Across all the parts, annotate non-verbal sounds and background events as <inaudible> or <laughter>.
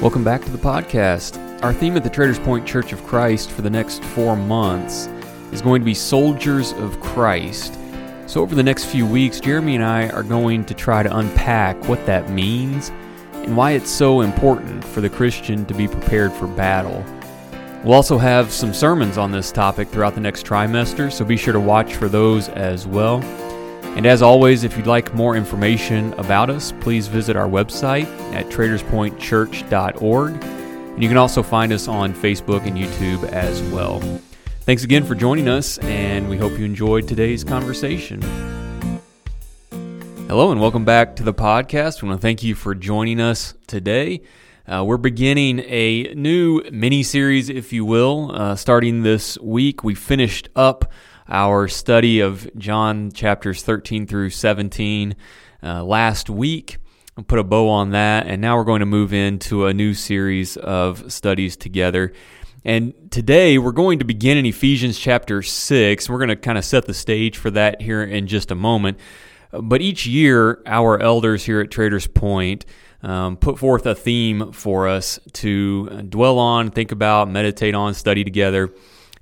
Welcome back to the podcast. Our theme at the Traders Point Church of Christ for the next four months is going to be Soldiers of Christ. So, over the next few weeks, Jeremy and I are going to try to unpack what that means and why it's so important for the Christian to be prepared for battle. We'll also have some sermons on this topic throughout the next trimester, so be sure to watch for those as well. And as always, if you'd like more information about us, please visit our website at traderspointchurch.org. And you can also find us on Facebook and YouTube as well. Thanks again for joining us, and we hope you enjoyed today's conversation. Hello, and welcome back to the podcast. We want to thank you for joining us today. Uh, we're beginning a new mini series, if you will, uh, starting this week. We finished up our study of John chapters 13 through 17 uh, last week. I'll put a bow on that, and now we're going to move into a new series of studies together. And today we're going to begin in Ephesians chapter 6. We're going to kind of set the stage for that here in just a moment. But each year, our elders here at Traders Point um, put forth a theme for us to dwell on, think about, meditate on, study together.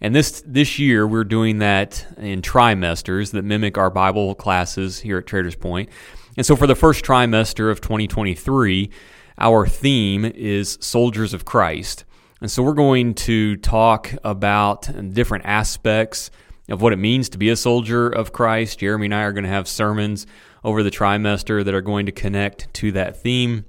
And this this year we're doing that in trimesters that mimic our Bible classes here at Traders Point. And so for the first trimester of 2023, our theme is Soldiers of Christ. And so we're going to talk about different aspects of what it means to be a soldier of Christ. Jeremy and I are going to have sermons over the trimester that are going to connect to that theme.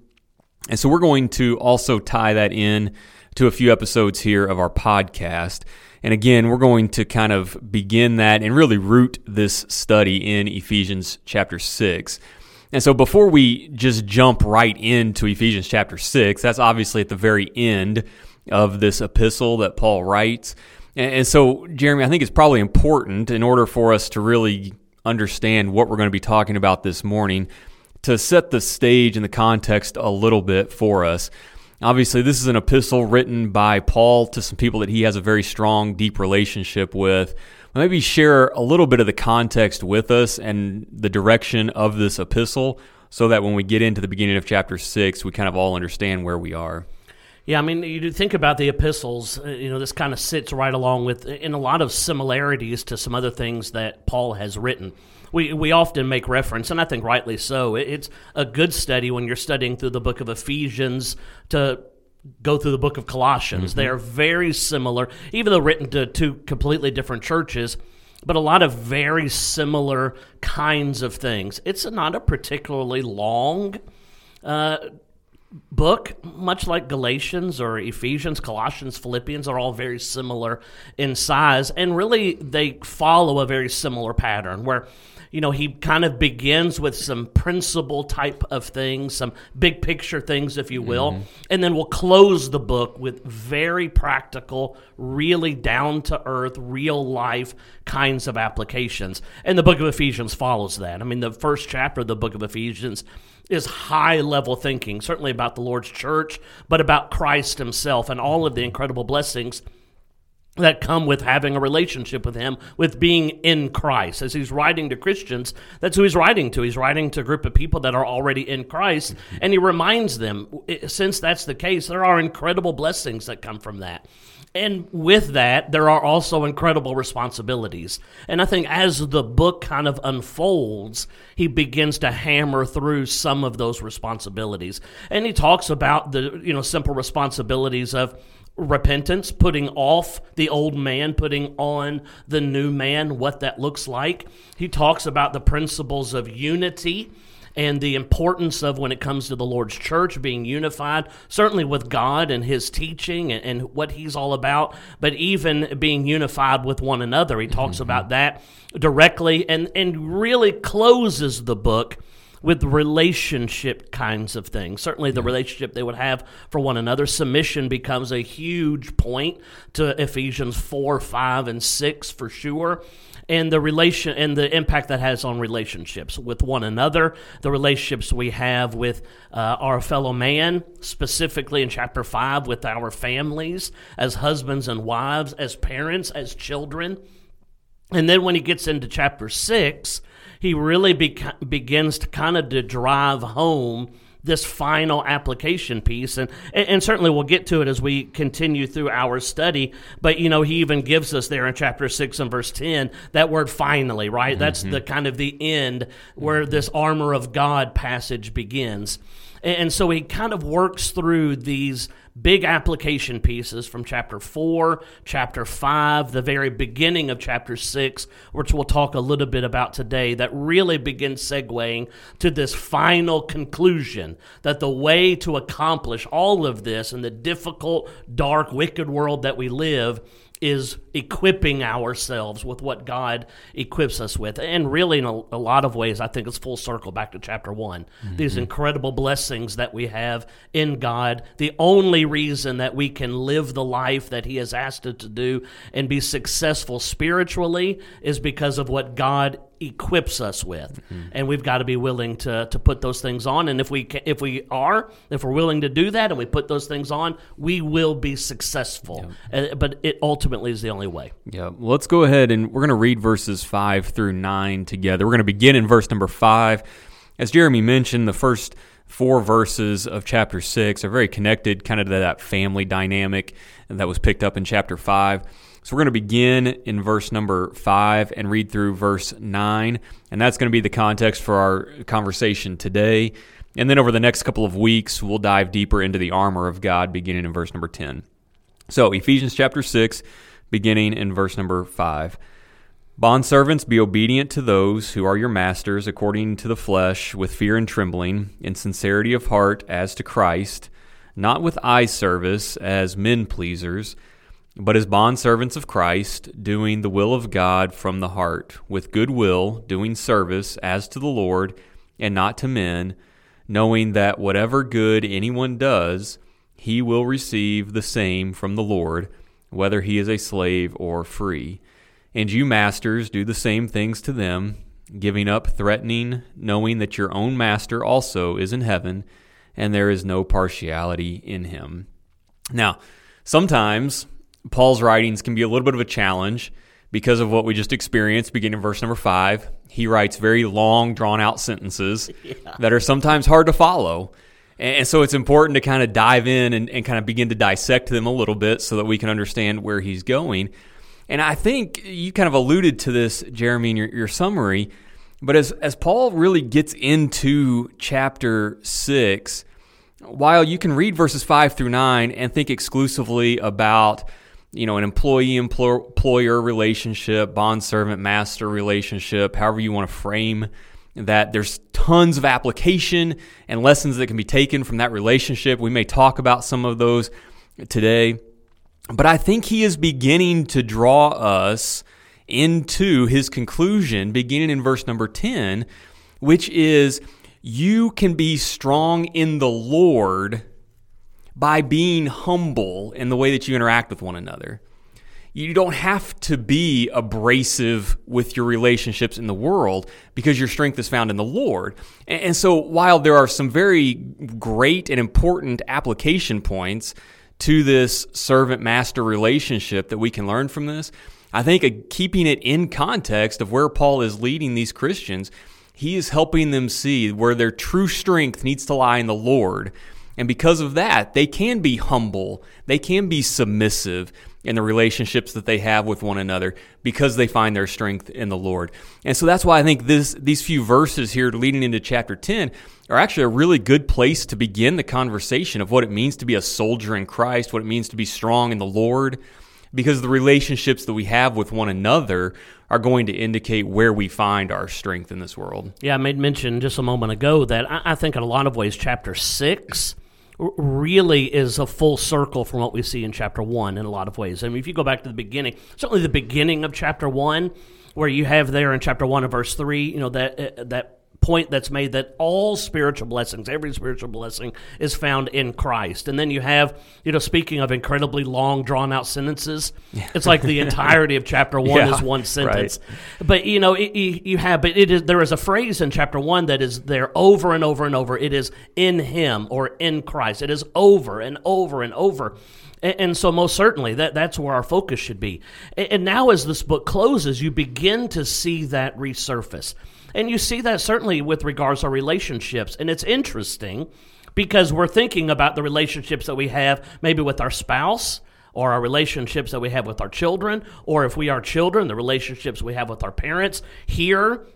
And so we're going to also tie that in to a few episodes here of our podcast. And again, we're going to kind of begin that and really root this study in Ephesians chapter 6. And so before we just jump right into Ephesians chapter 6, that's obviously at the very end of this epistle that Paul writes. And so, Jeremy, I think it's probably important in order for us to really understand what we're going to be talking about this morning to set the stage and the context a little bit for us. Obviously, this is an epistle written by Paul to some people that he has a very strong, deep relationship with. Maybe share a little bit of the context with us and the direction of this epistle so that when we get into the beginning of chapter 6, we kind of all understand where we are. Yeah, I mean, you do think about the epistles, uh, you know, this kind of sits right along with, in a lot of similarities to some other things that Paul has written we we often make reference, and I think rightly so. It's a good study when you're studying through the book of Ephesians to go through the book of Colossians. Mm-hmm. They are very similar, even though written to two completely different churches, but a lot of very similar kinds of things. It's not a particularly long. Uh, book, much like Galatians or Ephesians, Colossians, Philippians, are all very similar in size, and really they follow a very similar pattern where you know, he kind of begins with some principle type of things, some big picture things, if you will, mm-hmm. and then we'll close the book with very practical, really down to earth, real life kinds of applications. And the book of Ephesians follows that. I mean, the first chapter of the book of Ephesians is high level thinking, certainly about the Lord's church, but about Christ himself and all of the incredible blessings that come with having a relationship with him, with being in Christ. As he's writing to Christians, that's who he's writing to. He's writing to a group of people that are already in Christ, and he reminds them, since that's the case, there are incredible blessings that come from that. And with that, there are also incredible responsibilities. And I think as the book kind of unfolds, he begins to hammer through some of those responsibilities. And he talks about the, you know, simple responsibilities of repentance, putting off the old man, putting on the new man, what that looks like. He talks about the principles of unity and the importance of when it comes to the Lord's church being unified, certainly with God and His teaching and, and what He's all about, but even being unified with one another. He talks mm-hmm. about that directly and, and really closes the book with relationship kinds of things. Certainly, the relationship they would have for one another. Submission becomes a huge point to Ephesians 4, 5, and 6 for sure. And the relation and the impact that has on relationships with one another, the relationships we have with uh, our fellow man, specifically in chapter five with our families as husbands and wives, as parents, as children. And then when he gets into chapter six, he really be- begins to kind of to drive home this final application piece. And, and certainly we'll get to it as we continue through our study. But, you know, he even gives us there in chapter 6 and verse 10 that word finally, right? Mm-hmm. That's the kind of the end where this armor of God passage begins. And so he kind of works through these big application pieces from chapter 4, chapter 5, the very beginning of chapter 6, which we'll talk a little bit about today, that really begins segueing to this final conclusion that the way to accomplish all of this in the difficult, dark, wicked world that we live is equipping ourselves with what God equips us with. And really, in a, a, lot of ways, I think it's full circle back to chapter one. Mm-hmm. These incredible blessings that we have in God. The only reason that we can live the life that He has asked us to do and be successful spiritually is because of what God equips us with, mm-hmm. and we've got to be willing to to put those things on. And if we can, if we are, if we're willing to do that, and we put those things on, we will be successful. Uh, but it ultimately is the only way. Yeah. Well, let's go ahead and we're going to read verses five through nine together. We're going to begin in verse number five. As Jeremy mentioned, the first four verses of chapter six are very connected, kind of to that family dynamic that was picked up in chapter five. So we're going to begin in verse number five and read through verse nine. And that's going to be the context for our conversation today. And then over the next couple of weeks, we'll dive deeper into the armor of God, beginning in verse number 10. So, Ephesians chapter 6, beginning in verse number 5. Bondservants, be obedient to those who are your masters according to the flesh, with fear and trembling, in sincerity of heart as to Christ, not with eye service as men pleasers but as bondservants of Christ, doing the will of God from the heart, with good will, doing service as to the Lord and not to men, knowing that whatever good anyone does, he will receive the same from the Lord, whether he is a slave or free. And you, masters, do the same things to them, giving up threatening, knowing that your own master also is in heaven, and there is no partiality in him. Now, sometimes Paul's writings can be a little bit of a challenge because of what we just experienced beginning in verse number five. He writes very long, drawn out sentences <laughs> yeah. that are sometimes hard to follow. And so it's important to kind of dive in and, and, kind of begin to dissect them a little bit so that we can understand where he's going. And I think you kind of alluded to this, Jeremy, in your, your summary. But as, as Paul really gets into chapter six, while you can read verses five through nine and think exclusively about you know, an employee employer relationship, bond servant master relationship, however you want to frame that. There's tons of application and lessons that can be taken from that relationship. We may talk about some of those today. But I think he is beginning to draw us into his conclusion, beginning in verse number 10, which is you can be strong in the Lord by being humble in the way that you interact with one another. You don't have to be abrasive with your relationships in the world because your strength is found in the Lord. And so, while there are some very great and important application points to this servant master relationship that we can learn from this, I think uh, keeping it in context of where Paul is leading these Christians, he is helping them see where their true strength needs to lie in the Lord and because of that, they can be humble, they can be submissive in the relationships that they have with one another because they find their strength in the Lord. And so that's why I think this these few verses here leading into chapter 10 are actually a really good place to begin the conversation of what it means to be a soldier in Christ, what it means to be strong in the Lord because the relationships that we have with one another are going to indicate where we find our strength in this world. Yeah, I made mention just a moment ago that I, I think in a lot of ways, chapter six really is a full circle from what we see in chapter one in a lot of ways. I mean, if you go back to the beginning, certainly the beginning of chapter one, where you have there in chapter one and verse three, you know that uh, that point that's made that all spiritual blessings, every spiritual blessing, is found in Christ. And then you have, you know, speaking of incredibly long, drawn out sentences, it's like the <laughs> entirety of chapter one yeah, is one sentence. Right. But you know, it, you have, but it is there is a phrase in chapter one that is there over and over and over. It is in Him or in Christ. It is over and over and over. And so, most certainly, that, that's where our focus should be. And now, as this book closes, you begin to see that resurface. And you see that certainly with regards to relationships. And it's interesting because we're thinking about the relationships that we have maybe with our spouse or our relationships that we have with our children, or if we are children, the relationships we have with our parents. Here,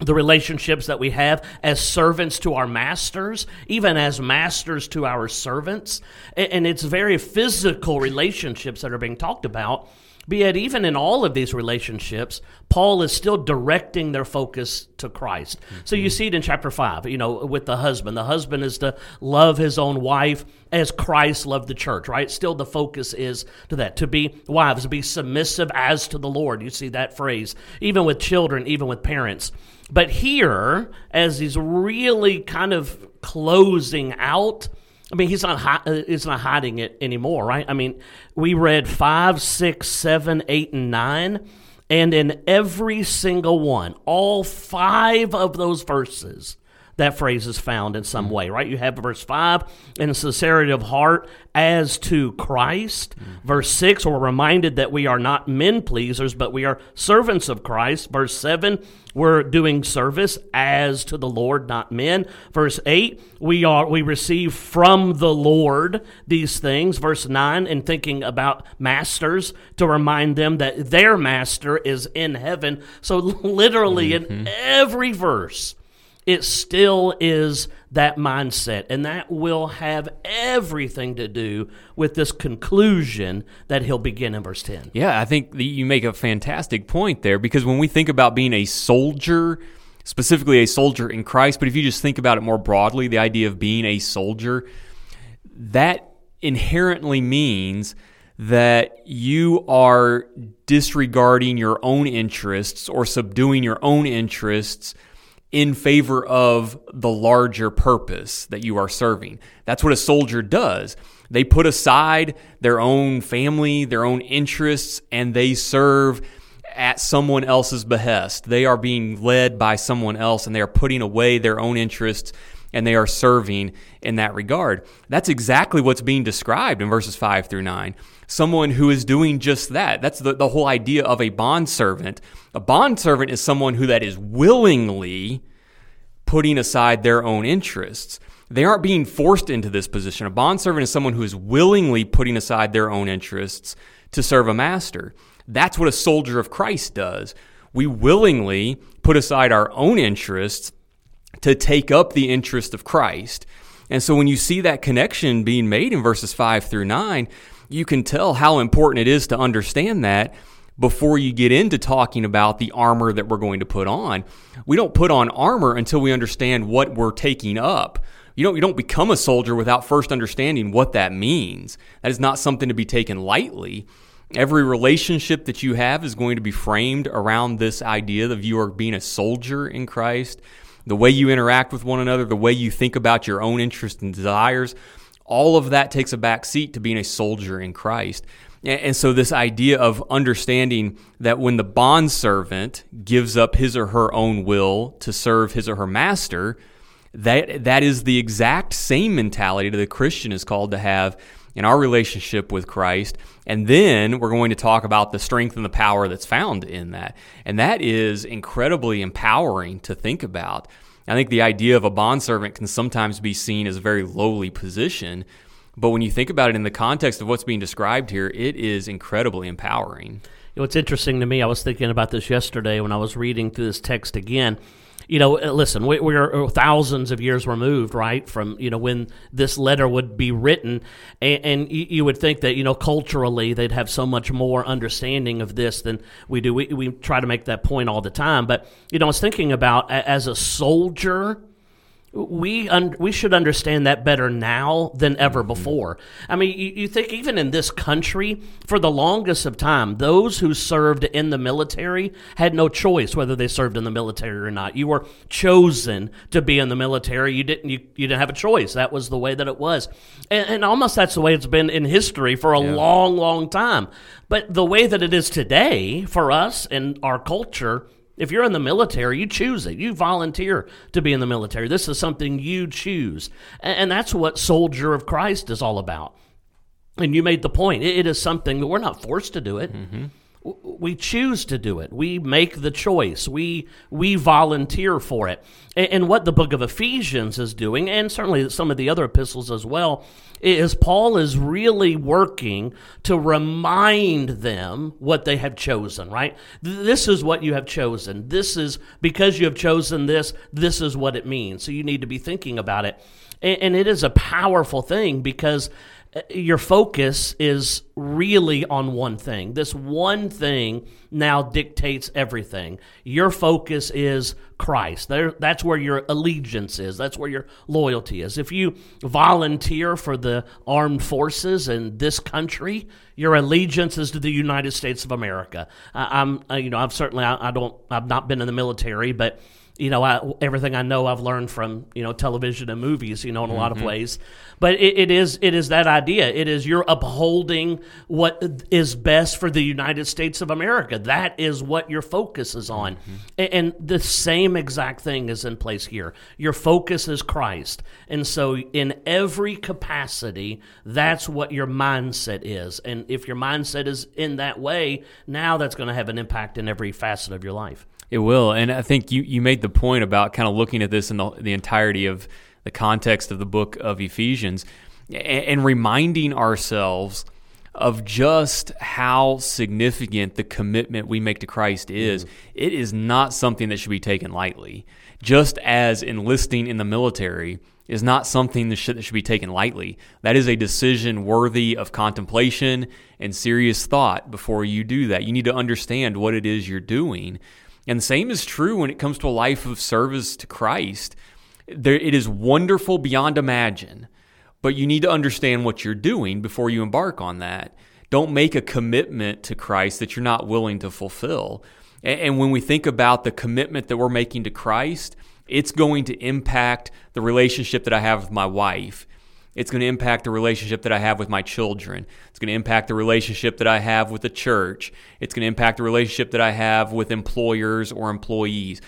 the relationships that we have as servants to our masters, even as masters to our servants. And it's very physical relationships that are being talked about. But yet, even in all of these relationships, Paul is still directing their focus to Christ. Mm-hmm. So you see it in chapter 5, you know, with the husband. The husband is to love his own wife as Christ loved the church, right? Still, the focus is to that, to be wives, to be submissive as to the Lord. You see that phrase, even with children, even with parents. But here, as he's really kind of closing out, I mean, he's not uh, he's not hiding it anymore, right? I mean, we read five, six, seven, eight, and nine, and in every single one, all five of those verses, that phrase is found in some way, right? You have verse 5, in sincerity of heart as to Christ. Mm-hmm. Verse 6, we're reminded that we are not men pleasers, but we are servants of Christ. Verse 7, we're doing service as to the Lord, not men. Verse 8, we are we receive from the Lord these things. Verse 9, in thinking about masters, to remind them that their master is in heaven. So <laughs> literally mm-hmm. in every verse, it still is that mindset. And that will have everything to do with this conclusion that he'll begin in verse 10. Yeah, I think you make a fantastic point there because when we think about being a soldier, specifically a soldier in Christ, but if you just think about it more broadly, the idea of being a soldier, that inherently means that you are disregarding your own interests or subduing your own interests in favor of the larger purpose that you are serving. That's what a soldier does. They put aside their own family, their own interests, and they serve at someone else's behest. They are being led by someone else and they are putting away their own interests and they are serving in that regard. That's exactly what's being described in verses 5 through 9 someone who is doing just that. That's the, the whole idea of a bondservant. A bondservant is someone who that is willingly putting aside their own interests. They aren't being forced into this position. A bondservant is someone who is willingly putting aside their own interests to serve a master. That's what a soldier of Christ does. We willingly put aside our own interests to take up the interest of Christ. And so when you see that connection being made in verses 5 through 9, you can tell how important it is to understand that before you get into talking about the armor that we're going to put on. We don't put on armor until we understand what we're taking up. You don't, you don't become a soldier without first understanding what that means. That is not something to be taken lightly. Every relationship that you have is going to be framed around this idea of you are being a soldier in Christ. The way you interact with one another, the way you think about your own interests and desires, all of that takes a back seat to being a soldier in Christ. And so, this idea of understanding that when the bond servant gives up his or her own will to serve his or her master, that that is the exact same mentality that the Christian is called to have in our relationship with Christ. And then we're going to talk about the strength and the power that's found in that. And that is incredibly empowering to think about. I think the idea of a bondservant can sometimes be seen as a very lowly position. But when you think about it in the context of what's being described here, it is incredibly empowering. You know, interesting to me. I was thinking about this yesterday when I was reading through this text again you know, uh, listen, we, we, are thousands of years removed, right, from you know when this letter would be written, and, and you, you, would think that you know culturally they'd have so much more understanding of this than we do. We we try to make that point all the time, but you know, I was thinking about as a soldier we un- we should understand that better now than ever mm-hmm. before. I mean, you, you, think even in this country, for the longest of time, those who served in the military had no choice whether they served in the military or not. You were chosen to be in the military. You didn't you, you didn't have a choice. That was the way that it was, and, and almost that's the way it's been in history for a yeah. long, long time. But the way that it is today for us and our culture if you're in the military, you choose it. You volunteer to be in the military. This is something you choose. And that's what Soldier of Christ is all about. And you made the point. It is something that we're not forced to do it. Mm-hmm. We choose to do it. We make the choice. We we volunteer for it. And, what the book of Ephesians is doing, and certainly some of the other epistles as well, is Paul is really working to remind them what they have chosen, right? This is what you have chosen. This is because you have chosen this, this is what it means. So you need to be thinking about it. And it is a powerful thing because your focus is really on one thing. This one thing now dictates everything. Your focus is Christ. There, that's where your allegiance is. That's where your loyalty is. If you volunteer for the armed forces in this country, your allegiance is to the United States of America. I, am uh, you know, I've certainly, I, I don't, I've not been in the military, but you know, I, everything I know I've learned from you know television and movies, you know, in a mm-hmm. lot of mm-hmm. ways. But it, it is it is that idea. It is you're upholding what is best for the United States of America. That is what your focus is on, mm-hmm. and, and the same exact thing is in place here. Your focus is Christ, and so in every capacity, that's what your mindset is. And if your mindset is in that way, now that's going to have an impact in every facet of your life. It will, and I think you, you made the point about kind of looking at this in the, the entirety of the context of the book of Ephesians and, and reminding ourselves of just how significant the commitment we make to Christ is. Mm-hmm. It is not something that should be taken lightly. Just as enlisting in the military is not something that should, that should be taken lightly. That is a decision worthy of contemplation and serious thought before you do that. You need to understand what it is you're doing. And the same is true when it comes to a life of service to Christ. There, it is wonderful beyond imagine, but you need to understand what you're doing before you embark on that. Don't make a commitment to Christ that you're not willing to fulfill. And, and when we think about the commitment that we're making to Christ, it's going to impact the relationship that I have with my wife. It's going to impact the relationship that I have with my children. It's going to impact the relationship that I have with the church. It's going to impact the relationship that I have with employers or employees.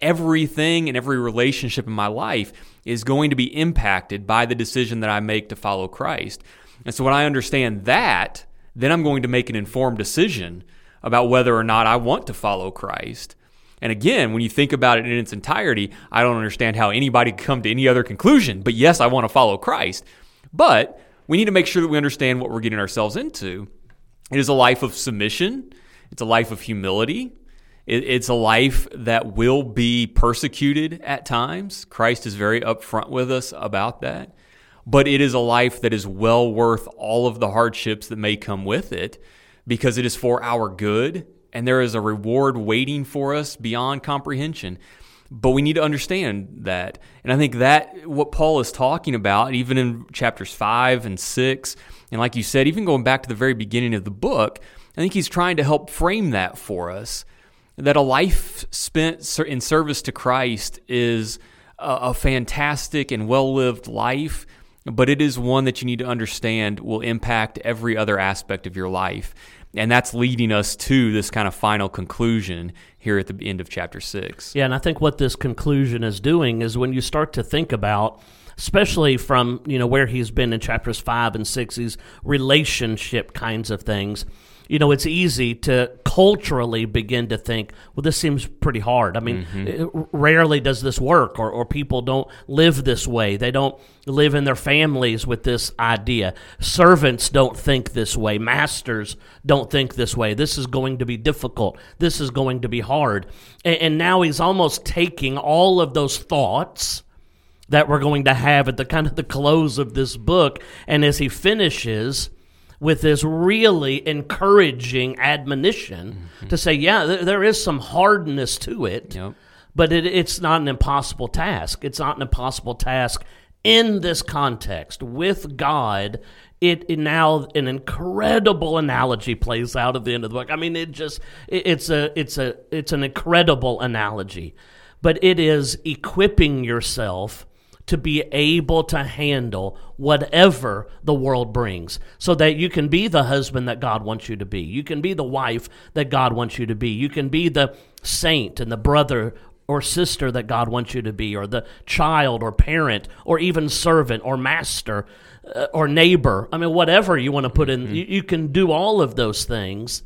Everything and every relationship in my life is going to be impacted by the decision that I make to follow Christ. And so when I understand that, then I'm going to make an informed decision about whether or not I want to follow Christ. And again, when you think about it in its entirety, I don't understand how anybody could come to any other conclusion. But yes, I want to follow Christ. But we need to make sure that we understand what we're getting ourselves into. It is a life of submission, it's a life of humility. It's a life that will be persecuted at times. Christ is very upfront with us about that. But it is a life that is well worth all of the hardships that may come with it because it is for our good and there is a reward waiting for us beyond comprehension. But we need to understand that. And I think that what Paul is talking about, even in chapters 5 and 6, and like you said, even going back to the very beginning of the book, I think he's trying to help frame that for us that a life spent in service to Christ is a fantastic and well lived life, but it is one that you need to understand will impact every other aspect of your life. And that's leading us to this kind of final conclusion here at the end of chapter six. Yeah, and I think what this conclusion is doing is when you start to think about especially from you know where he's been in chapters five and six, these relationship kinds of things you know, it's easy to culturally begin to think, well, this seems pretty hard. I mean, mm-hmm. rarely does this work, or, or people don't live this way. They don't live in their families with this idea. Servants don't think this way. Masters don't think this way. This is going to be difficult. This is going to be hard. And, and now he's almost taking all of those thoughts that we're going to have at the kind of the close of this book, and as he finishes, with this really encouraging admonition mm-hmm. to say, yeah, th- there is some hardness to it, yep. but it, it's not an impossible task. It's not an impossible task in this context with God. It, it, now an incredible analogy plays out at the end of the book. I mean, it just it, it's a it's a it's an incredible analogy, but it is equipping yourself to be able to handle whatever the world brings so that you can be the husband that God wants you to be. You can be the wife that God wants you to be. You can be the saint and the brother or sister that God wants you to be, or the child or parent, or even servant or master uh, or neighbor. I mean, whatever you want to put in, mm-hmm. you, you can do all of those things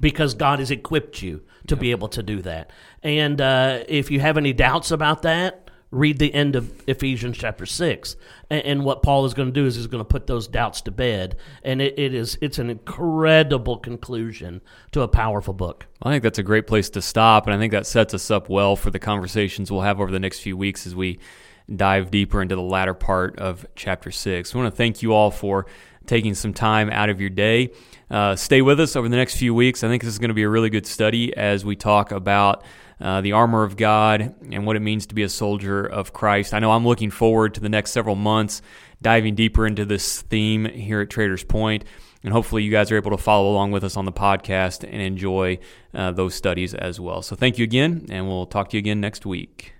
because God has equipped you to be able to do that. And uh, if you have any doubts about that, read the end of Ephesians chapter six, and, and what Paul is going to do is he's going to put those doubts to bed, and it, it is it's an incredible conclusion to a powerful book. I think that's a great place to stop, and I think that sets us up well for the conversations we'll have over the next few weeks as we dive deeper into the latter part of chapter six. I want to thank you all for taking some time out of your day. Uh, stay with us over the next few weeks. I think this is going to be a really good study as we talk about uh, the armor of God and what it means to be a soldier of Christ. I know I'm looking forward to the next several months diving deeper into this theme here at Traders And hopefully, you guys are able to follow along with us on the podcast and enjoy uh, those studies as well. So, thank you again, and we'll talk to you again next week.